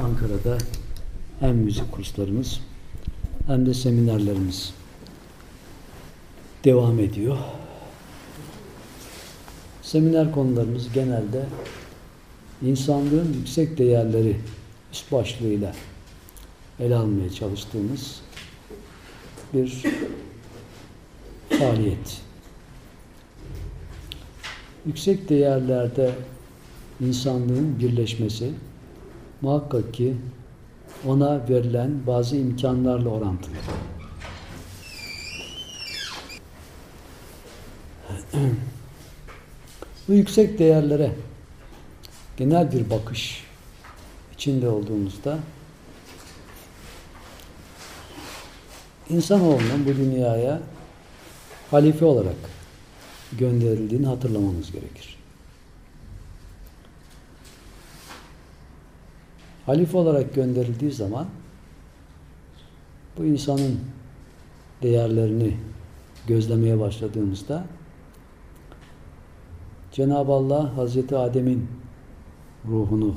Ankara'da hem müzik kurslarımız hem de seminerlerimiz devam ediyor. Seminer konularımız genelde insanlığın yüksek değerleri üst başlığıyla ele almaya çalıştığımız bir faaliyet. Yüksek değerlerde insanlığın birleşmesi muhakkak ki ona verilen bazı imkanlarla orantılı. Bu yüksek değerlere genel bir bakış içinde olduğumuzda insanoğlunun bu dünyaya halife olarak gönderildiğini hatırlamamız gerekir. Halife olarak gönderildiği zaman bu insanın değerlerini gözlemeye başladığımızda Cenab-ı Allah Hazreti Adem'in ruhunu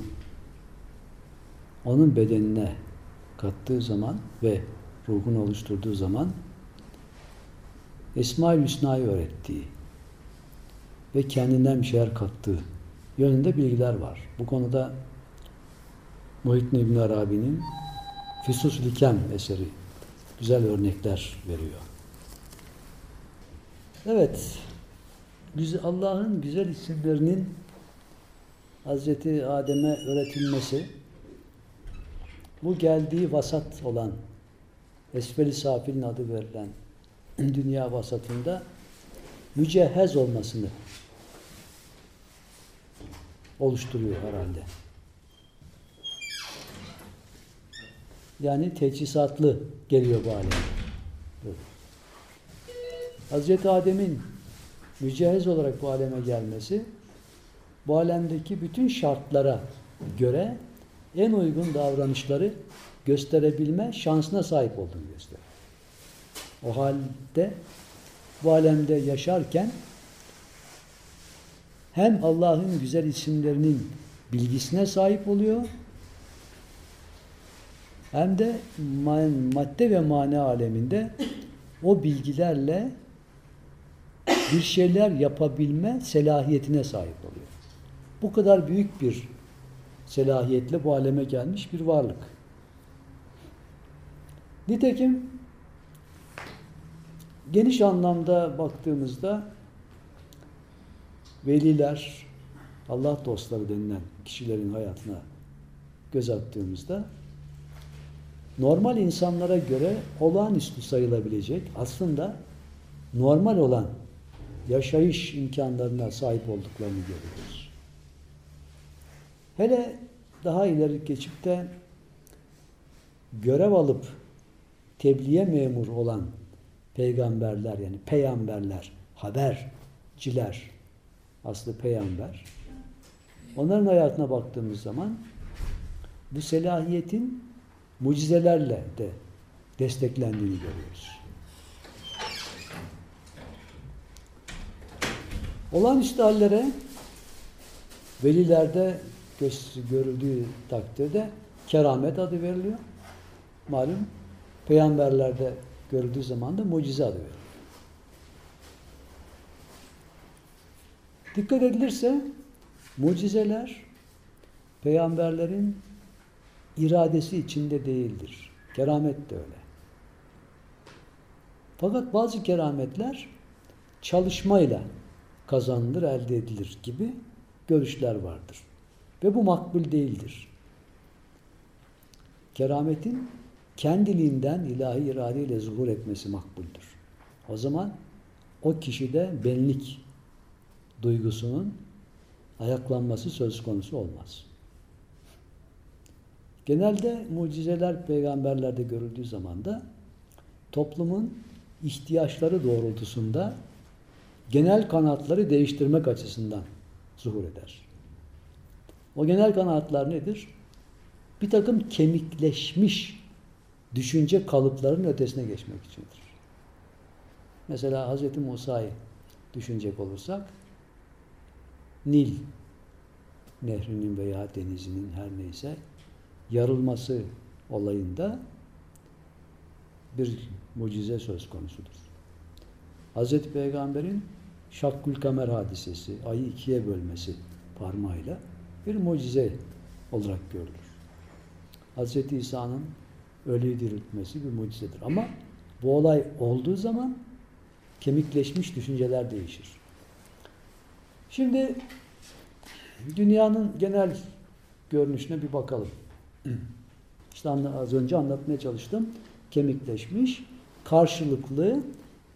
onun bedenine kattığı zaman ve ruhunu oluşturduğu zaman Esma-ül Hüsna'yı öğrettiği ve kendinden bir şeyler kattığı yönünde bilgiler var. Bu konuda Muhittin İbn Arabi'nin Füsus Likem eseri güzel örnekler veriyor. Evet, Allah'ın güzel isimlerinin Hazreti Adem'e öğretilmesi bu geldiği vasat olan Esfel-i Safil'in adı verilen dünya vasatında mücehhez olmasını oluşturuyor herhalde. Yani teçhizatlı geliyor bu aleme. Hazreti Adem'in mücehiz olarak bu aleme gelmesi bu alemdeki bütün şartlara göre en uygun davranışları gösterebilme şansına sahip olduğunu gösteriyor. O halde bu alemde yaşarken hem Allah'ın güzel isimlerinin bilgisine sahip oluyor hem de madde ve mana aleminde o bilgilerle bir şeyler yapabilme selahiyetine sahip oluyor. Bu kadar büyük bir selahiyetle bu aleme gelmiş bir varlık. Nitekim geniş anlamda baktığımızda veliler, Allah dostları denilen kişilerin hayatına göz attığımızda normal insanlara göre olağanüstü sayılabilecek aslında normal olan yaşayış imkanlarına sahip olduklarını görüyoruz. Hele daha ileri geçip de görev alıp tebliğe memur olan peygamberler yani peygamberler, haberciler aslı peygamber onların hayatına baktığımız zaman bu selahiyetin mucizelerle de desteklendiğini görüyoruz. Olağanüstü hallere velilerde görüldüğü takdirde keramet adı veriliyor. Malum peygamberlerde görüldüğü zaman da mucize adı veriliyor. Dikkat edilirse mucizeler peygamberlerin iradesi içinde değildir. Keramet de öyle. Fakat bazı kerametler çalışmayla kazanılır, elde edilir gibi görüşler vardır. Ve bu makbul değildir. Kerametin kendiliğinden ilahi iradeyle zuhur etmesi makbuldür. O zaman o kişide benlik duygusunun ayaklanması söz konusu olmaz. Genelde mucizeler peygamberlerde görüldüğü zaman da toplumun ihtiyaçları doğrultusunda genel kanatları değiştirmek açısından zuhur eder. O genel kanatlar nedir? Bir takım kemikleşmiş düşünce kalıplarının ötesine geçmek içindir. Mesela Hz. Musa'yı düşünecek olursak Nil nehrinin veya denizinin her neyse yarılması olayında bir mucize söz konusudur. Hz. Peygamber'in Şakkül Kamer hadisesi, ayı ikiye bölmesi parmağıyla bir mucize olarak görülür. Hz. İsa'nın ölüyü diriltmesi bir mucizedir. Ama bu olay olduğu zaman kemikleşmiş düşünceler değişir. Şimdi dünyanın genel görünüşüne bir bakalım. İşte az önce anlatmaya çalıştım. Kemikleşmiş, karşılıklı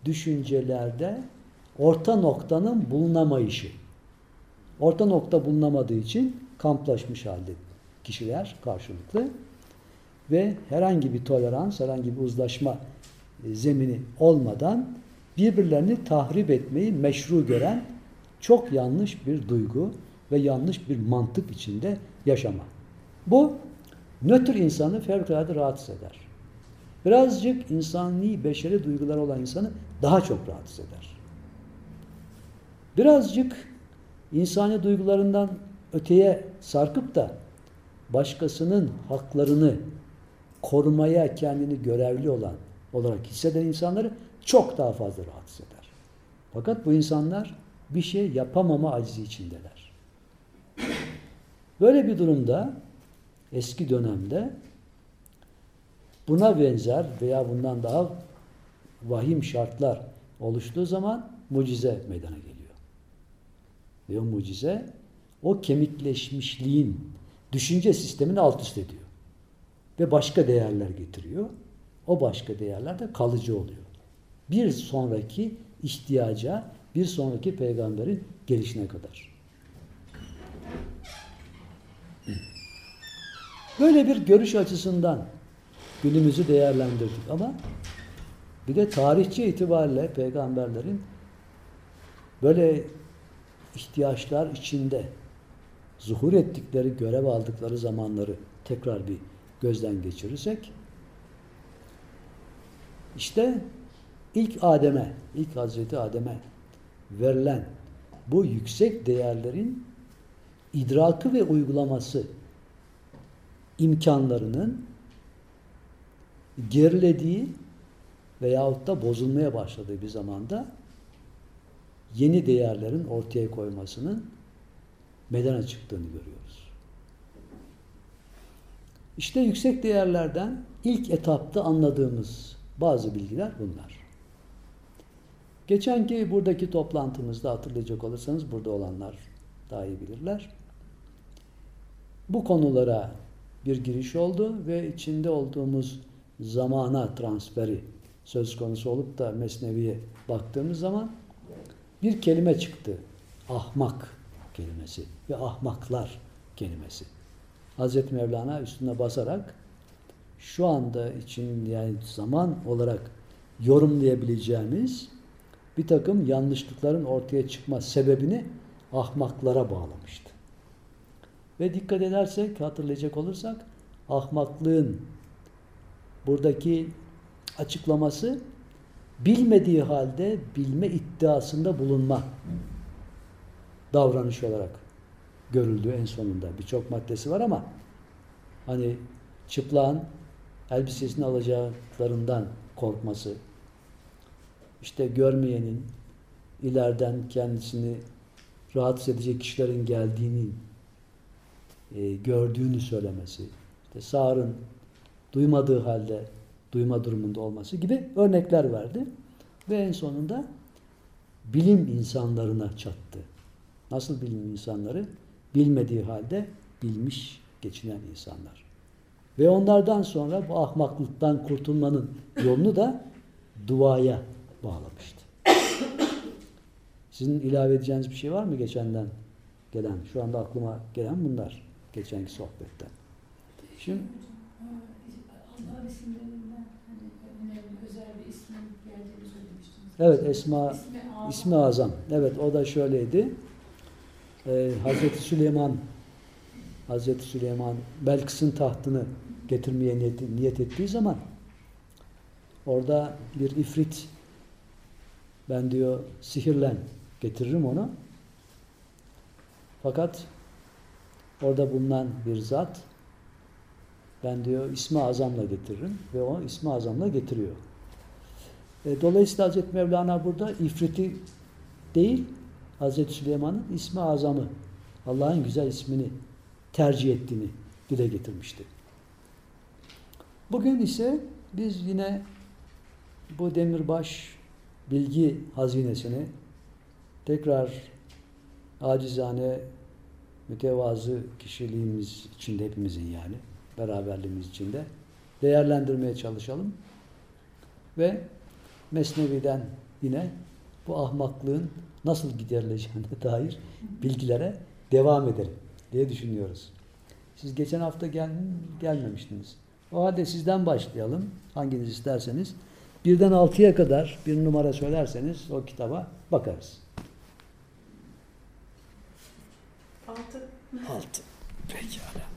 düşüncelerde orta noktanın bulunamayışı. Orta nokta bulunamadığı için kamplaşmış halde kişiler karşılıklı ve herhangi bir tolerans, herhangi bir uzlaşma e, zemini olmadan birbirlerini tahrip etmeyi meşru gören çok yanlış bir duygu ve yanlış bir mantık içinde yaşama. Bu nötr insanı fevkalade rahatsız eder. Birazcık insani, beşeri duygular olan insanı daha çok rahatsız eder. Birazcık insani duygularından öteye sarkıp da başkasının haklarını korumaya kendini görevli olan olarak hisseden insanları çok daha fazla rahatsız eder. Fakat bu insanlar bir şey yapamama acizi içindeler. Böyle bir durumda eski dönemde buna benzer veya bundan daha vahim şartlar oluştuğu zaman mucize meydana geliyor. Ve o mucize o kemikleşmişliğin düşünce sistemini alt üst ediyor. Ve başka değerler getiriyor. O başka değerler de kalıcı oluyor. Bir sonraki ihtiyaca, bir sonraki peygamberin gelişine kadar. Böyle bir görüş açısından günümüzü değerlendirdik. Ama bir de tarihçi itibariyle peygamberlerin böyle ihtiyaçlar içinde zuhur ettikleri, görev aldıkları zamanları tekrar bir gözden geçirirsek işte ilk Adem'e, ilk Hazreti Adem'e verilen bu yüksek değerlerin idrakı ve uygulaması imkanlarının gerilediği veyahut da bozulmaya başladığı bir zamanda yeni değerlerin ortaya koymasının meydana çıktığını görüyoruz. İşte yüksek değerlerden ilk etapta anladığımız bazı bilgiler bunlar. Geçenki buradaki toplantımızda hatırlayacak olursanız burada olanlar daha iyi bilirler. Bu konulara bir giriş oldu ve içinde olduğumuz zamana transferi söz konusu olup da Mesnevi'ye baktığımız zaman bir kelime çıktı. Ahmak kelimesi ve ahmaklar kelimesi. Hazreti Mevlana üstüne basarak şu anda için yani zaman olarak yorumlayabileceğimiz bir takım yanlışlıkların ortaya çıkma sebebini ahmaklara bağlamıştı. Ve dikkat edersek, hatırlayacak olursak ahmaklığın buradaki açıklaması bilmediği halde bilme iddiasında bulunma davranış olarak görüldü en sonunda. Birçok maddesi var ama hani çıplağın elbisesini alacaklarından korkması, işte görmeyenin ileriden kendisini rahatsız edecek kişilerin geldiğini e, gördüğünü söylemesi, işte sağırın duymadığı halde duyma durumunda olması gibi örnekler verdi. Ve en sonunda bilim insanlarına çattı. Nasıl bilim insanları? Bilmediği halde bilmiş geçinen insanlar. Ve onlardan sonra bu ahmaklıktan kurtulmanın yolunu da duaya bağlamıştı. Sizin ilave edeceğiniz bir şey var mı geçenden gelen? Şu anda aklıma gelen bunlar geçenki sohbetten. Şimdi Allah isimlerinden hani önemli özel bir ismin geldiğini söylemiştiniz. Evet Esma İsmi Azam. ismi Azam. Evet o da şöyleydi. Ee, Hazreti Süleyman Hazreti Süleyman Belkıs'ın tahtını getirmeye niyet, niyet ettiği zaman orada bir ifrit ben diyor sihirlen getiririm onu. Fakat orada bulunan bir zat Ben diyor ismi azamla getiririm ve o ismi azamla getiriyor. E, dolayısıyla Hazreti Mevlana burada ifriti değil, Hazreti Süleyman'ın ismi azamı, Allah'ın güzel ismini tercih ettiğini dile getirmişti. Bugün ise biz yine bu demirbaş bilgi hazinesini tekrar acizane mütevazı kişiliğimiz içinde hepimizin yani beraberliğimiz içinde değerlendirmeye çalışalım. Ve Mesnevi'den yine bu ahmaklığın nasıl giderileceğine dair bilgilere devam edelim diye düşünüyoruz. Siz geçen hafta gel gelmemiştiniz. O halde sizden başlayalım. Hanginiz isterseniz. Birden altıya kadar bir numara söylerseniz o kitaba bakarız. Altı. Altı. Pekala.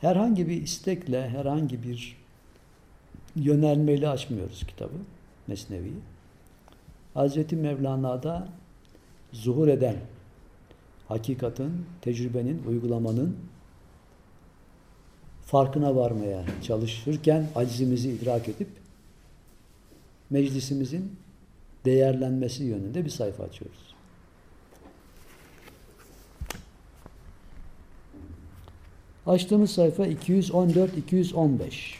herhangi bir istekle, herhangi bir yönelmeyle açmıyoruz kitabı, Mesnevi'yi. Hazreti Mevlana'da zuhur eden hakikatin, tecrübenin, uygulamanın farkına varmaya çalışırken acizimizi idrak edip meclisimizin değerlenmesi yönünde bir sayfa açıyoruz. Açtığımız sayfa 214-215.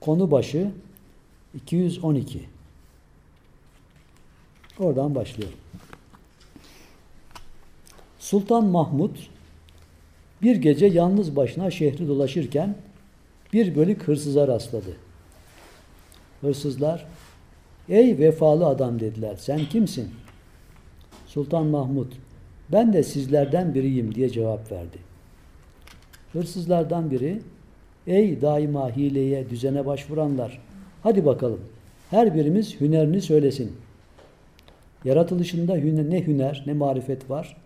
Konu başı 212. Oradan başlıyorum. Sultan Mahmud bir gece yalnız başına şehri dolaşırken bir bölük hırsıza rastladı. Hırsızlar, ey vefalı adam dediler, sen kimsin? Sultan Mahmud, ben de sizlerden biriyim diye cevap verdi. Hırsızlardan biri, ey daima hileye, düzene başvuranlar, hadi bakalım, her birimiz hünerini söylesin. Yaratılışında hüner, ne hüner, ne marifet var,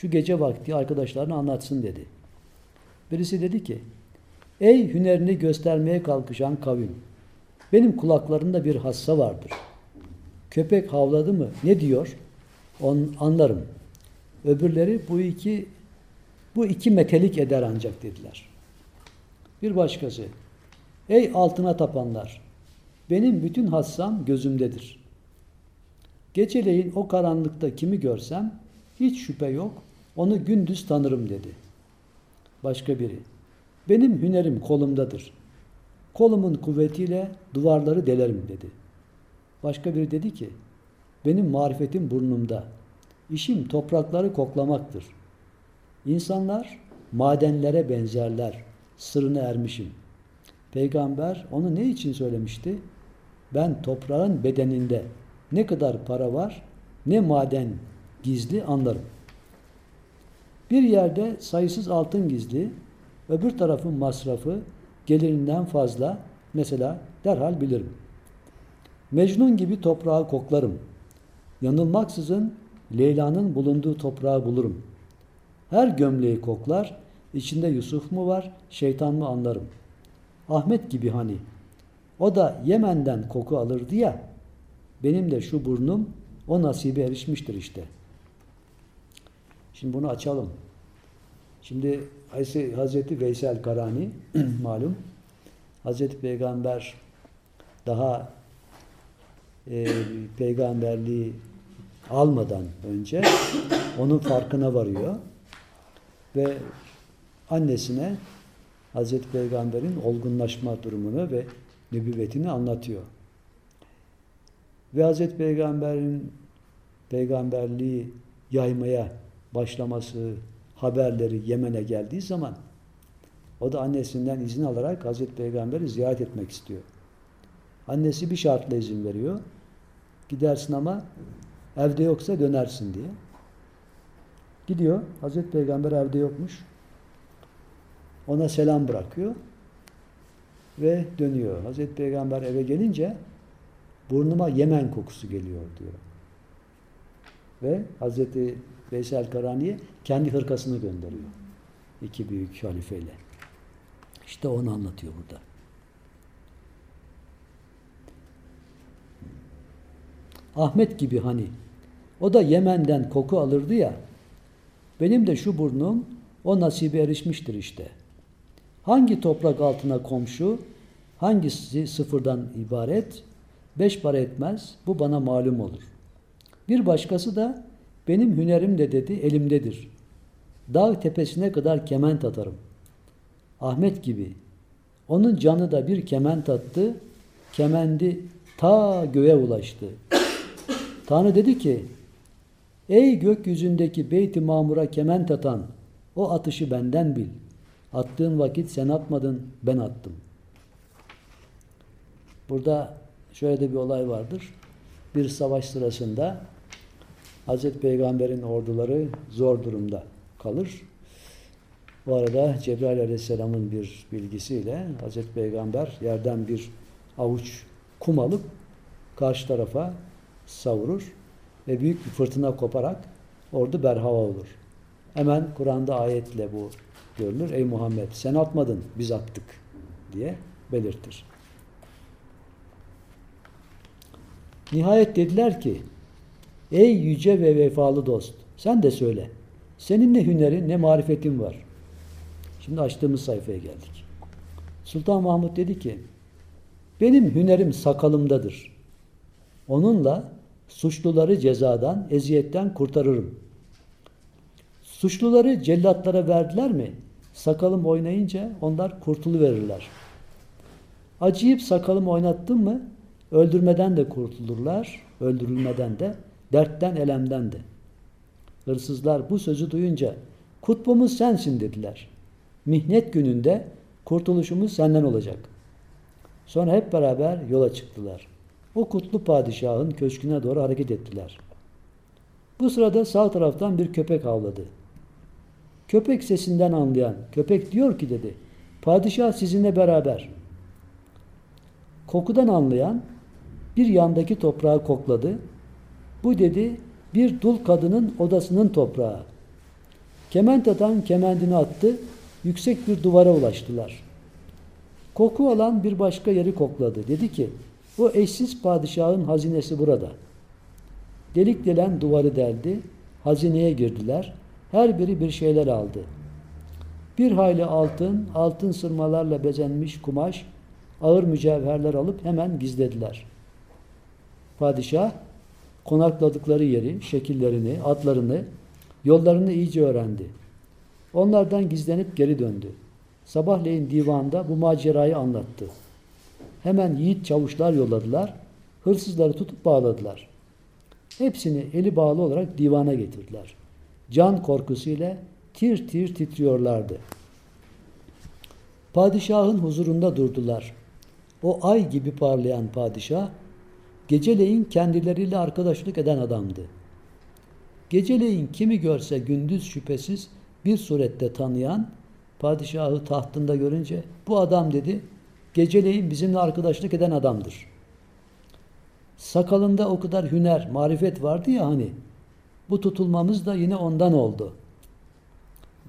şu gece vakti arkadaşlarına anlatsın dedi. Birisi dedi ki, ey hünerini göstermeye kalkışan kavim, benim kulaklarımda bir hassa vardır. Köpek havladı mı ne diyor? On, anlarım. Öbürleri bu iki bu iki metelik eder ancak dediler. Bir başkası, ey altına tapanlar, benim bütün hassam gözümdedir. Geceleyin o karanlıkta kimi görsem hiç şüphe yok, onu gündüz tanırım dedi. Başka biri, benim hünerim kolumdadır. Kolumun kuvvetiyle duvarları delerim dedi. Başka biri dedi ki, benim marifetim burnumda. İşim toprakları koklamaktır. İnsanlar madenlere benzerler. Sırrını ermişim. Peygamber onu ne için söylemişti? Ben toprağın bedeninde ne kadar para var, ne maden gizli anlarım. Bir yerde sayısız altın gizli, öbür tarafın masrafı gelirinden fazla, mesela derhal bilirim. Mecnun gibi toprağı koklarım. Yanılmaksızın Leyla'nın bulunduğu toprağı bulurum. Her gömleği koklar, içinde Yusuf mu var, şeytan mı anlarım. Ahmet gibi hani. O da Yemen'den koku alırdı ya, benim de şu burnum o nasibe erişmiştir işte. Şimdi bunu açalım. Şimdi Hazreti Veysel Karani malum Hazreti Peygamber daha e, peygamberliği almadan önce onun farkına varıyor ve annesine Hazreti Peygamber'in olgunlaşma durumunu ve nübüvvetini anlatıyor. Ve Hazreti Peygamber'in peygamberliği yaymaya başlaması haberleri Yemen'e geldiği zaman o da annesinden izin alarak Hazreti Peygamber'i ziyaret etmek istiyor. Annesi bir şartla izin veriyor. Gidersin ama evde yoksa dönersin diye. Gidiyor. Hazreti Peygamber evde yokmuş. Ona selam bırakıyor. Ve dönüyor. Hazreti Peygamber eve gelince burnuma Yemen kokusu geliyor diyor. Ve Hazreti Veysel Karani'ye kendi hırkasını gönderiyor. İki büyük halifeyle. İşte onu anlatıyor burada. Ahmet gibi hani o da Yemen'den koku alırdı ya. Benim de şu burnum o nasibe erişmiştir işte. Hangi toprak altına komşu, hangisi sıfırdan ibaret, beş para etmez, bu bana malum olur. Bir başkası da benim hünerim de dedi elimdedir. Dağ tepesine kadar kement atarım. Ahmet gibi. Onun canı da bir kement attı, kemendi ta göğe ulaştı. Tanrı dedi ki, Ey gökyüzündeki Beyt-i Mamur'a kement atan, o atışı benden bil. Attığın vakit sen atmadın, ben attım. Burada şöyle de bir olay vardır. Bir savaş sırasında Hazreti Peygamber'in orduları zor durumda kalır. Bu arada Cebrail Aleyhisselam'ın bir bilgisiyle Hazreti Peygamber yerden bir avuç kum alıp karşı tarafa savurur ve büyük bir fırtına koparak ordu berhava olur. Hemen Kur'an'da ayetle bu görülür. Ey Muhammed sen atmadın biz attık diye belirtir. Nihayet dediler ki Ey yüce ve vefalı dost sen de söyle. Senin ne hünerin ne marifetin var. Şimdi açtığımız sayfaya geldik. Sultan Mahmut dedi ki benim hünerim sakalımdadır. Onunla suçluları cezadan, eziyetten kurtarırım. Suçluları cellatlara verdiler mi? Sakalım oynayınca onlar kurtuluverirler. Acıyıp sakalım oynattım mı? Öldürmeden de kurtulurlar, öldürülmeden de, dertten, elemden de. Hırsızlar bu sözü duyunca kutbumuz sensin dediler. Mihnet gününde kurtuluşumuz senden olacak. Sonra hep beraber yola çıktılar. O kutlu padişahın köşküne doğru hareket ettiler. Bu sırada sağ taraftan bir köpek havladı. Köpek sesinden anlayan, köpek diyor ki dedi, padişah sizinle beraber. Kokudan anlayan bir yandaki toprağı kokladı. Bu dedi bir dul kadının odasının toprağı. Kement atan kemendini attı, yüksek bir duvara ulaştılar. Koku alan bir başka yeri kokladı. Dedi ki, o eşsiz padişahın hazinesi burada. Delik delen duvarı deldi, hazineye girdiler. Her biri bir şeyler aldı. Bir hayli altın, altın sırmalarla bezenmiş kumaş, ağır mücevherler alıp hemen gizlediler. Padişah konakladıkları yeri, şekillerini, adlarını, yollarını iyice öğrendi. Onlardan gizlenip geri döndü. Sabahleyin divanda bu macerayı anlattı. Hemen yiğit çavuşlar yolladılar. Hırsızları tutup bağladılar. Hepsini eli bağlı olarak divana getirdiler. Can korkusuyla tir tir titriyorlardı. Padişahın huzurunda durdular. O ay gibi parlayan padişah geceleyin kendileriyle arkadaşlık eden adamdı. Geceleyin kimi görse gündüz şüphesiz bir surette tanıyan padişahı tahtında görünce bu adam dedi geceleyin bizimle arkadaşlık eden adamdır. Sakalında o kadar hüner, marifet vardı ya hani. Bu tutulmamız da yine ondan oldu.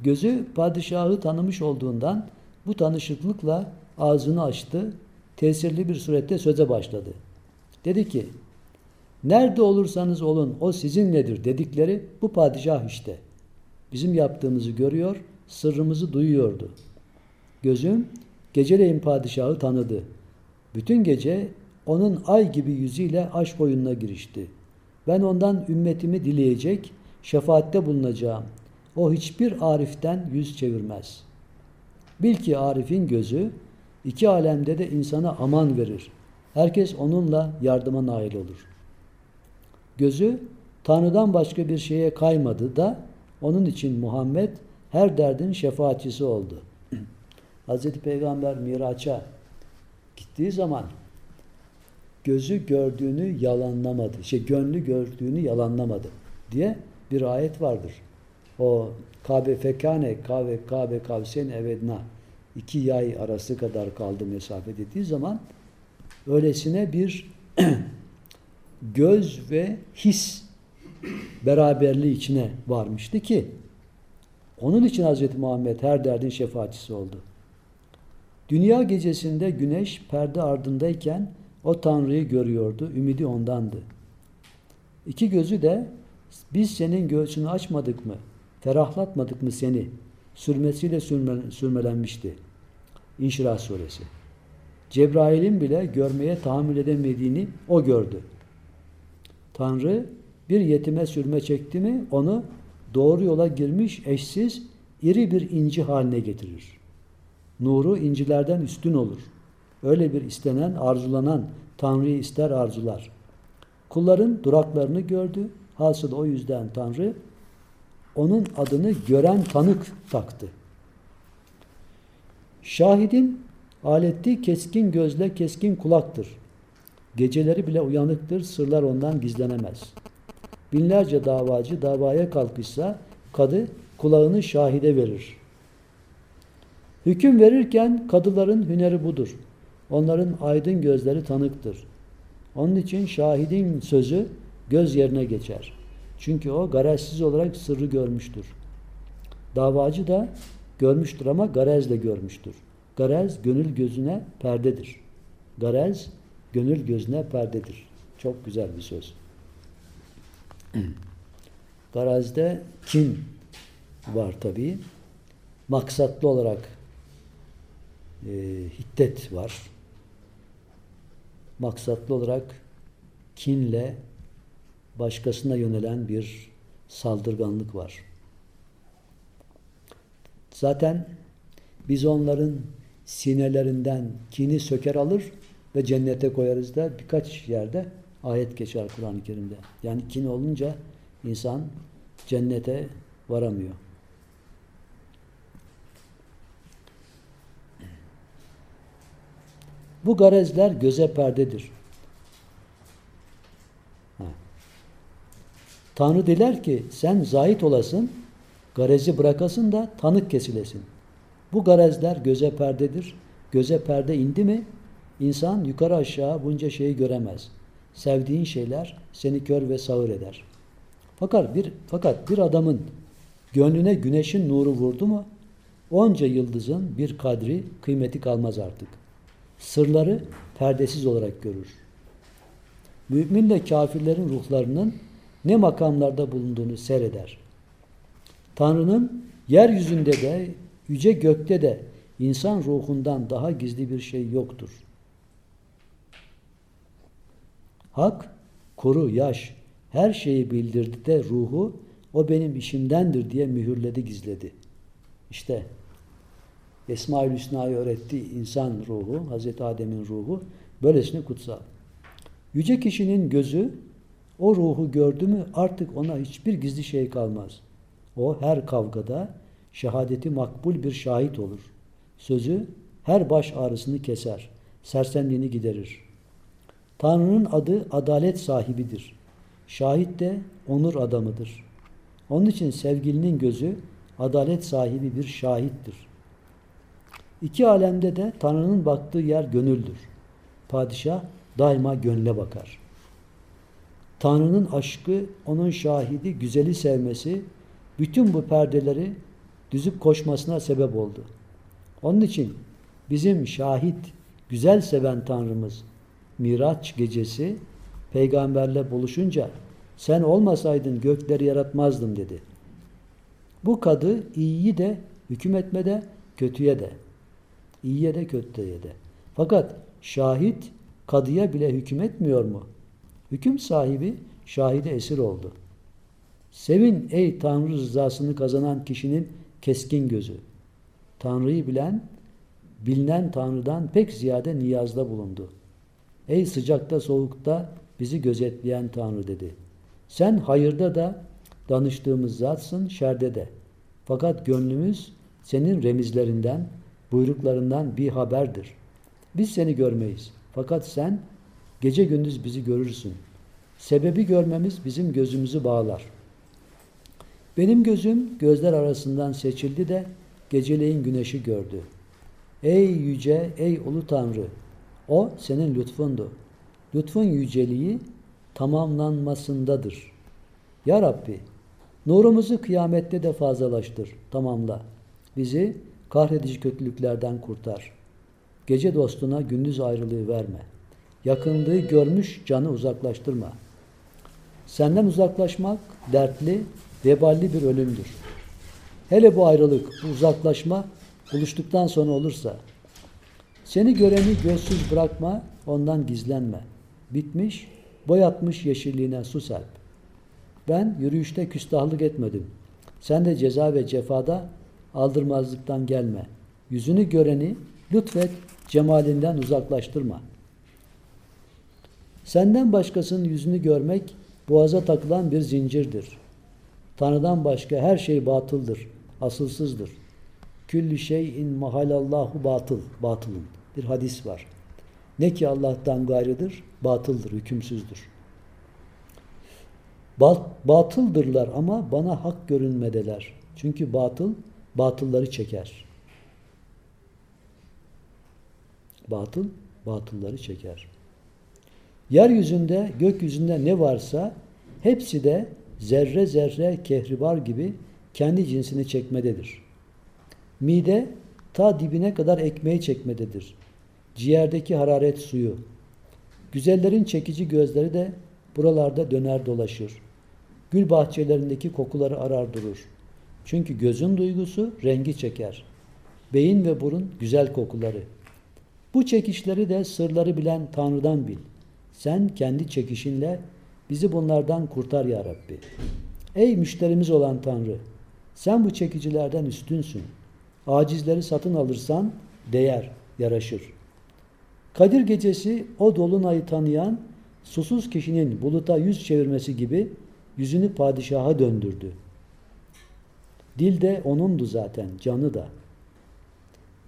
Gözü padişahı tanımış olduğundan bu tanışıklıkla ağzını açtı, tesirli bir surette söze başladı. Dedi ki, nerede olursanız olun o sizinledir dedikleri bu padişah işte. Bizim yaptığımızı görüyor, sırrımızı duyuyordu. Gözüm geceleyin padişahı tanıdı. Bütün gece onun ay gibi yüzüyle aşk oyununa girişti. Ben ondan ümmetimi dileyecek, şefaatte bulunacağım. O hiçbir ariften yüz çevirmez. Bil ki arifin gözü iki alemde de insana aman verir. Herkes onunla yardıma nail olur. Gözü Tanrı'dan başka bir şeye kaymadı da onun için Muhammed her derdin şefaatçisi oldu. Hazreti Peygamber Miraç'a gittiği zaman gözü gördüğünü yalanlamadı. Şey gönlü gördüğünü yalanlamadı diye bir ayet vardır. O Kabe fekane Kabe Kabe kavsen evedna iki yay arası kadar kaldı mesafe dediği zaman öylesine bir göz ve his beraberliği içine varmıştı ki onun için Hz. Muhammed her derdin şefaatçisi oldu. Dünya gecesinde güneş perde ardındayken o Tanrı'yı görüyordu, ümidi ondandı. İki gözü de biz senin göğsünü açmadık mı, ferahlatmadık mı seni sürmesiyle sürme- sürmelenmişti. İnşirah suresi. Cebrail'in bile görmeye tahammül edemediğini o gördü. Tanrı bir yetime sürme çekti mi onu doğru yola girmiş eşsiz iri bir inci haline getirir. Nuru incilerden üstün olur. Öyle bir istenen, arzulanan Tanrı'yı ister arzular. Kulların duraklarını gördü. Hasıl o yüzden Tanrı onun adını gören tanık taktı. Şahidin aleti keskin gözle keskin kulaktır. Geceleri bile uyanıktır, sırlar ondan gizlenemez. Binlerce davacı davaya kalkışsa kadı kulağını şahide verir. Hüküm verirken kadıların hüneri budur. Onların aydın gözleri tanıktır. Onun için şahidin sözü göz yerine geçer. Çünkü o garezsiz olarak sırrı görmüştür. Davacı da görmüştür ama garezle görmüştür. Garez gönül gözüne perdedir. Garez gönül gözüne perdedir. Çok güzel bir söz. Garazde kin var tabii. Maksatlı olarak e, hiddet var. Maksatlı olarak kinle başkasına yönelen bir saldırganlık var. Zaten biz onların sinelerinden kini söker alır ve cennete koyarız da birkaç yerde ayet geçer Kur'an-ı Kerim'de. Yani kin olunca insan cennete varamıyor. Bu garezler göze perdedir. Ha. Tanrı diler ki sen zahit olasın, garezi bırakasın da tanık kesilesin. Bu garezler göze perdedir. Göze perde indi mi insan yukarı aşağı bunca şeyi göremez. Sevdiğin şeyler seni kör ve sağır eder. Fakat bir fakat bir adamın gönlüne güneşin nuru vurdu mu onca yıldızın bir kadri kıymeti kalmaz artık. Sırları perdesiz olarak görür. Müminle kafirlerin ruhlarının ne makamlarda bulunduğunu seyreder. Tanrı'nın yeryüzünde de yüce gökte de insan ruhundan daha gizli bir şey yoktur. Hak, kuru, yaş, her şeyi bildirdi de ruhu o benim işimdendir diye mühürledi, gizledi. İşte Esma-ül Hüsna'yı öğretti insan ruhu, Hazreti Adem'in ruhu böylesine kutsal. Yüce kişinin gözü o ruhu gördü mü artık ona hiçbir gizli şey kalmaz. O her kavgada şehadeti makbul bir şahit olur. Sözü her baş ağrısını keser, sersemliğini giderir. Tanrı'nın adı adalet sahibidir. Şahit de onur adamıdır. Onun için sevgilinin gözü adalet sahibi bir şahittir. İki alemde de Tanrı'nın baktığı yer gönüldür. Padişah daima gönle bakar. Tanrı'nın aşkı, onun şahidi, güzeli sevmesi bütün bu perdeleri düzüp koşmasına sebep oldu. Onun için bizim şahit, güzel seven Tanrımız Miraç gecesi peygamberle buluşunca sen olmasaydın gökleri yaratmazdım dedi. Bu kadı iyiyi de hükmetmede kötüye de iyiye de kötüye de. Fakat şahit kadıya bile hükmetmiyor mu? Hüküm sahibi şahide esir oldu. Sevin ey Tanrı rızasını kazanan kişinin keskin gözü. Tanrı'yı bilen, bilinen Tanrı'dan pek ziyade niyazda bulundu. Ey sıcakta soğukta bizi gözetleyen Tanrı dedi. Sen hayırda da danıştığımız zatsın, şerde de. Fakat gönlümüz senin remizlerinden, buyruklarından bir haberdir. Biz seni görmeyiz. Fakat sen gece gündüz bizi görürsün. Sebebi görmemiz bizim gözümüzü bağlar. Benim gözüm gözler arasından seçildi de geceleyin güneşi gördü. Ey yüce, ey ulu Tanrı! O senin lütfundu. Lütfun yüceliği tamamlanmasındadır. Ya Rabbi, nurumuzu kıyamette de fazlalaştır, tamamla. Bizi kahredici kötülüklerden kurtar. Gece dostuna gündüz ayrılığı verme. Yakınlığı görmüş canı uzaklaştırma. Senden uzaklaşmak dertli, veballi bir ölümdür. Hele bu ayrılık, bu uzaklaşma buluştuktan sonra olursa seni göreni gözsüz bırakma, ondan gizlenme. Bitmiş, boyatmış yeşilliğine su serp. Ben yürüyüşte küstahlık etmedim. Sen de ceza ve cefada aldırmazlıktan gelme. Yüzünü göreni lütfet, cemalinden uzaklaştırma. Senden başkasının yüzünü görmek boğaza takılan bir zincirdir. Tanrı'dan başka her şey batıldır, asılsızdır. Küllü şeyin mahalallahu batıl, batılın. Bir hadis var. Ne ki Allah'tan gayrıdır, batıldır, hükümsüzdür. Ba- batıldırlar ama bana hak görünmedeler. Çünkü batıl, batılları çeker. Batıl, batılları çeker. Yeryüzünde, gökyüzünde ne varsa hepsi de zerre zerre kehribar gibi kendi cinsini çekmededir. Mide ta dibine kadar ekmeği çekmededir. Ciğerdeki hararet suyu. Güzellerin çekici gözleri de buralarda döner dolaşır. Gül bahçelerindeki kokuları arar durur. Çünkü gözün duygusu rengi çeker. Beyin ve burun güzel kokuları. Bu çekişleri de sırları bilen Tanrı'dan bil. Sen kendi çekişinle bizi bunlardan kurtar ya Rabbi. Ey müşterimiz olan Tanrı, sen bu çekicilerden üstünsün. Acizleri satın alırsan değer, yaraşır. Kadir gecesi o dolunayı tanıyan susuz kişinin buluta yüz çevirmesi gibi yüzünü padişaha döndürdü. Dil de onundu zaten, canı da.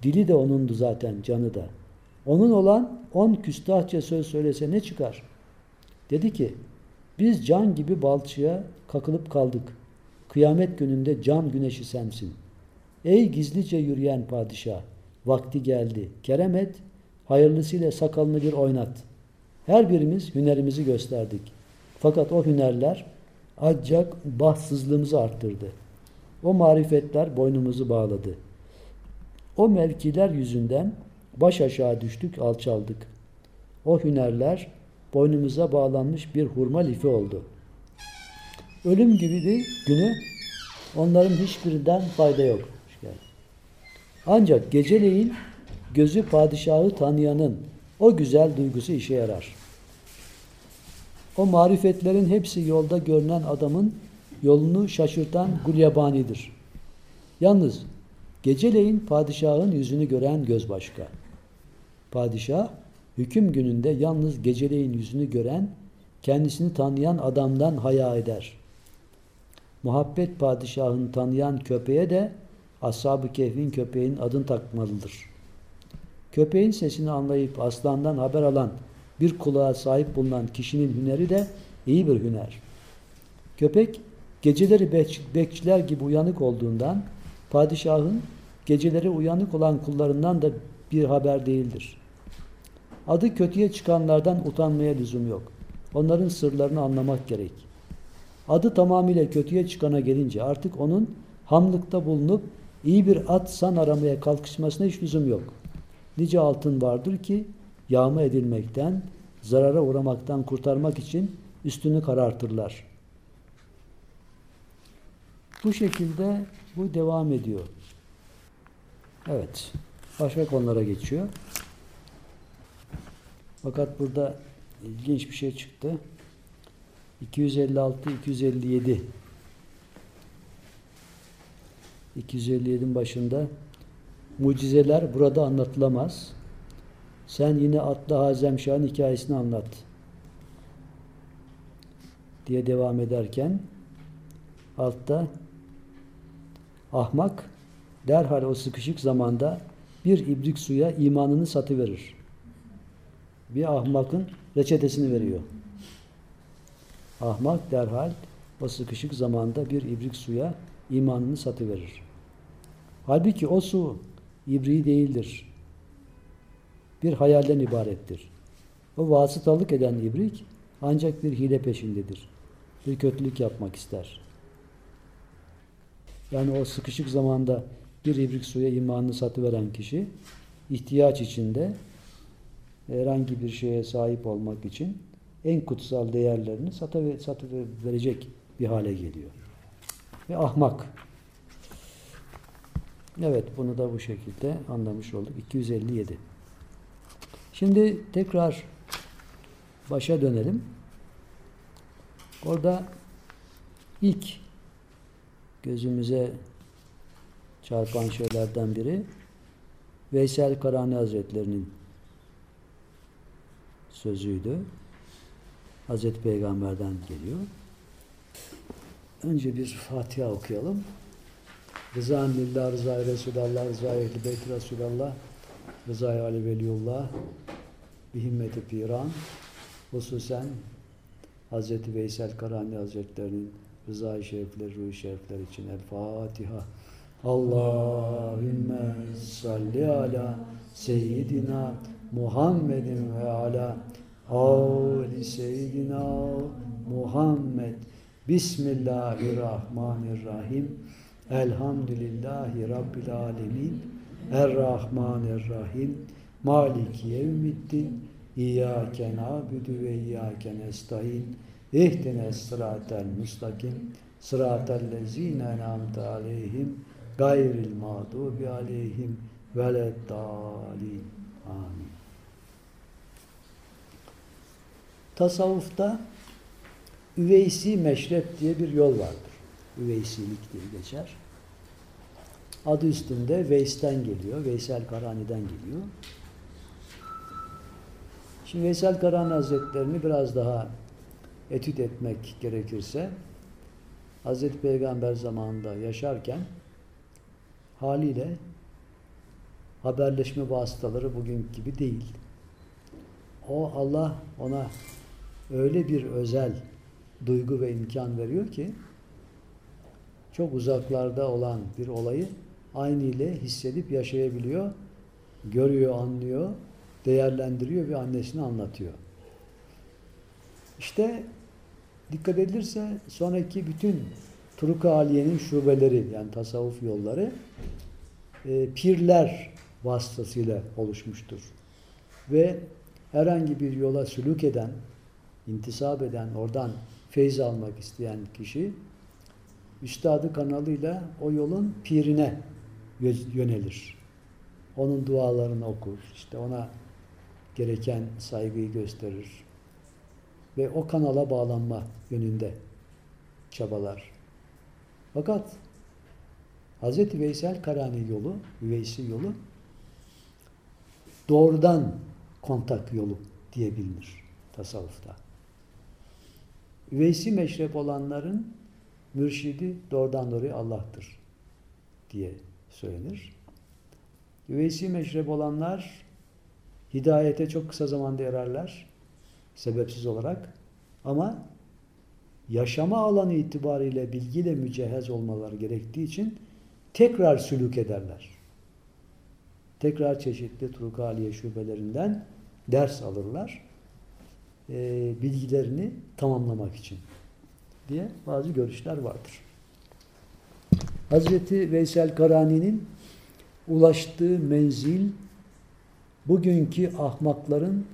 Dili de onundu zaten, canı da. Onun olan on küstahça söz söylese ne çıkar? Dedi ki, biz can gibi balçıya kakılıp kaldık. Kıyamet gününde can güneşi sensin. Ey gizlice yürüyen padişah, vakti geldi. Kerem et, hayırlısıyla sakalını bir oynat. Her birimiz hünerimizi gösterdik. Fakat o hünerler ancak bahtsızlığımızı arttırdı. O marifetler boynumuzu bağladı. O mevkiler yüzünden baş aşağı düştük, alçaldık. O hünerler boynumuza bağlanmış bir hurma lifi oldu. Ölüm gibi bir günü onların hiçbirinden fayda yok. Ancak geceleyin gözü padişahı tanıyanın o güzel duygusu işe yarar. O marifetlerin hepsi yolda görünen adamın yolunu şaşırtan gulyabanidir. Yalnız geceleyin padişahın yüzünü gören göz başka. Padişah hüküm gününde yalnız geceleyin yüzünü gören, kendisini tanıyan adamdan haya eder. Muhabbet padişahını tanıyan köpeğe de Ashab-ı Kehf'in köpeğin adını takmalıdır. Köpeğin sesini anlayıp aslandan haber alan bir kulağa sahip bulunan kişinin hüneri de iyi bir hüner. Köpek geceleri bekçiler gibi uyanık olduğundan padişahın geceleri uyanık olan kullarından da bir haber değildir. Adı kötüye çıkanlardan utanmaya lüzum yok. Onların sırlarını anlamak gerek. Adı tamamıyla kötüye çıkana gelince artık onun hamlıkta bulunup iyi bir at san aramaya kalkışmasına hiç lüzum yok. Nice altın vardır ki yağma edilmekten, zarara uğramaktan kurtarmak için üstünü karartırlar. Bu şekilde bu devam ediyor. Evet. Başka konulara geçiyor. Fakat burada ilginç bir şey çıktı. 256 257 257'in başında mucizeler burada anlatılamaz. Sen yine Atlı Hazemşah'ın hikayesini anlat diye devam ederken altta ahmak derhal o sıkışık zamanda bir ibrik suya imanını satıverir. Bir ahmakın reçetesini veriyor. Ahmak derhal o sıkışık zamanda bir ibrik suya imanını satıverir. Halbuki o su ibriği değildir. Bir hayalden ibarettir. O vasıtalık eden ibrik ancak bir hile peşindedir. Bir kötülük yapmak ister. Yani o sıkışık zamanda bir ibrik suya imanını satıveren kişi ihtiyaç içinde herhangi bir şeye sahip olmak için en kutsal değerlerini satı satı verecek bir hale geliyor. Ve ahmak. Evet, bunu da bu şekilde anlamış olduk. 257. Şimdi tekrar başa dönelim. Orada ilk gözümüze çarpan şeylerden biri Veysel Karani Hazretleri'nin sözüydü. Hazreti Peygamber'den geliyor. Önce bir Fatiha okuyalım. Rıza lillah, rıza Resulallah, rıza ehli beyt Resulallah, rıza Ali Veliyullah, bihimmeti piran, hususen Hazreti Veysel Karani Hazretleri'nin rıza-i şerifleri, ruh-i şerifler için El Fatiha. Allahümme salli ala seyyidina Muhammedin ve ala ali seyyidina Muhammed. Bismillahirrahmanirrahim. Elhamdülillahi Rabbil alemin. Errahmanirrahim. Maliki yevmiddin. İyyâke nâbüdü ve iyyâke nestaîn. İhdines sıratel müstakim. Sıratel lezîne en'amte aleyhim. Gayril mağdubi aleyhim. Veleddâlin. Amin. Tasavvufta Üveysi meşrep diye bir yol vardır. Üveysilik diye geçer. Adı üstünde Veys'ten geliyor. Veysel Karani'den geliyor. Şimdi Veysel Karani Hazretlerini biraz daha etüt etmek gerekirse Hazreti Peygamber zamanında yaşarken haliyle haberleşme vasıtaları bugünkü gibi değil. O Allah ona öyle bir özel duygu ve imkan veriyor ki çok uzaklarda olan bir olayı aynı ile hissedip yaşayabiliyor, görüyor, anlıyor, değerlendiriyor ve annesine anlatıyor. İşte dikkat edilirse sonraki bütün Turuk Aliye'nin şubeleri yani tasavvuf yolları e, pirler vasıtasıyla oluşmuştur. Ve herhangi bir yola sülük eden, intisap eden, oradan feyz almak isteyen kişi üstadı kanalıyla o yolun pirine yönelir. Onun dualarını okur. işte ona gereken saygıyı gösterir. Ve o kanala bağlanma yönünde çabalar. Fakat Hz. Veysel Karani yolu, Üveysi yolu doğrudan kontak yolu diye bilinir tasavvufta. Üveysi meşrep olanların mürşidi doğrudan doğruya Allah'tır diye söylenir. Üveysi meşrep olanlar hidayete çok kısa zamanda ererler. Sebepsiz olarak. Ama yaşama alanı itibariyle bilgiyle mücehhez olmaları gerektiği için tekrar sülük ederler. Tekrar çeşitli Turukaliye şubelerinden ders alırlar. E, bilgilerini tamamlamak için diye bazı görüşler vardır. Hazreti Veysel Karani'nin ulaştığı menzil bugünkü ahmakların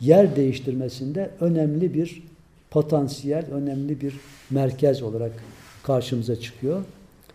yer değiştirmesinde önemli bir potansiyel, önemli bir merkez olarak karşımıza çıkıyor.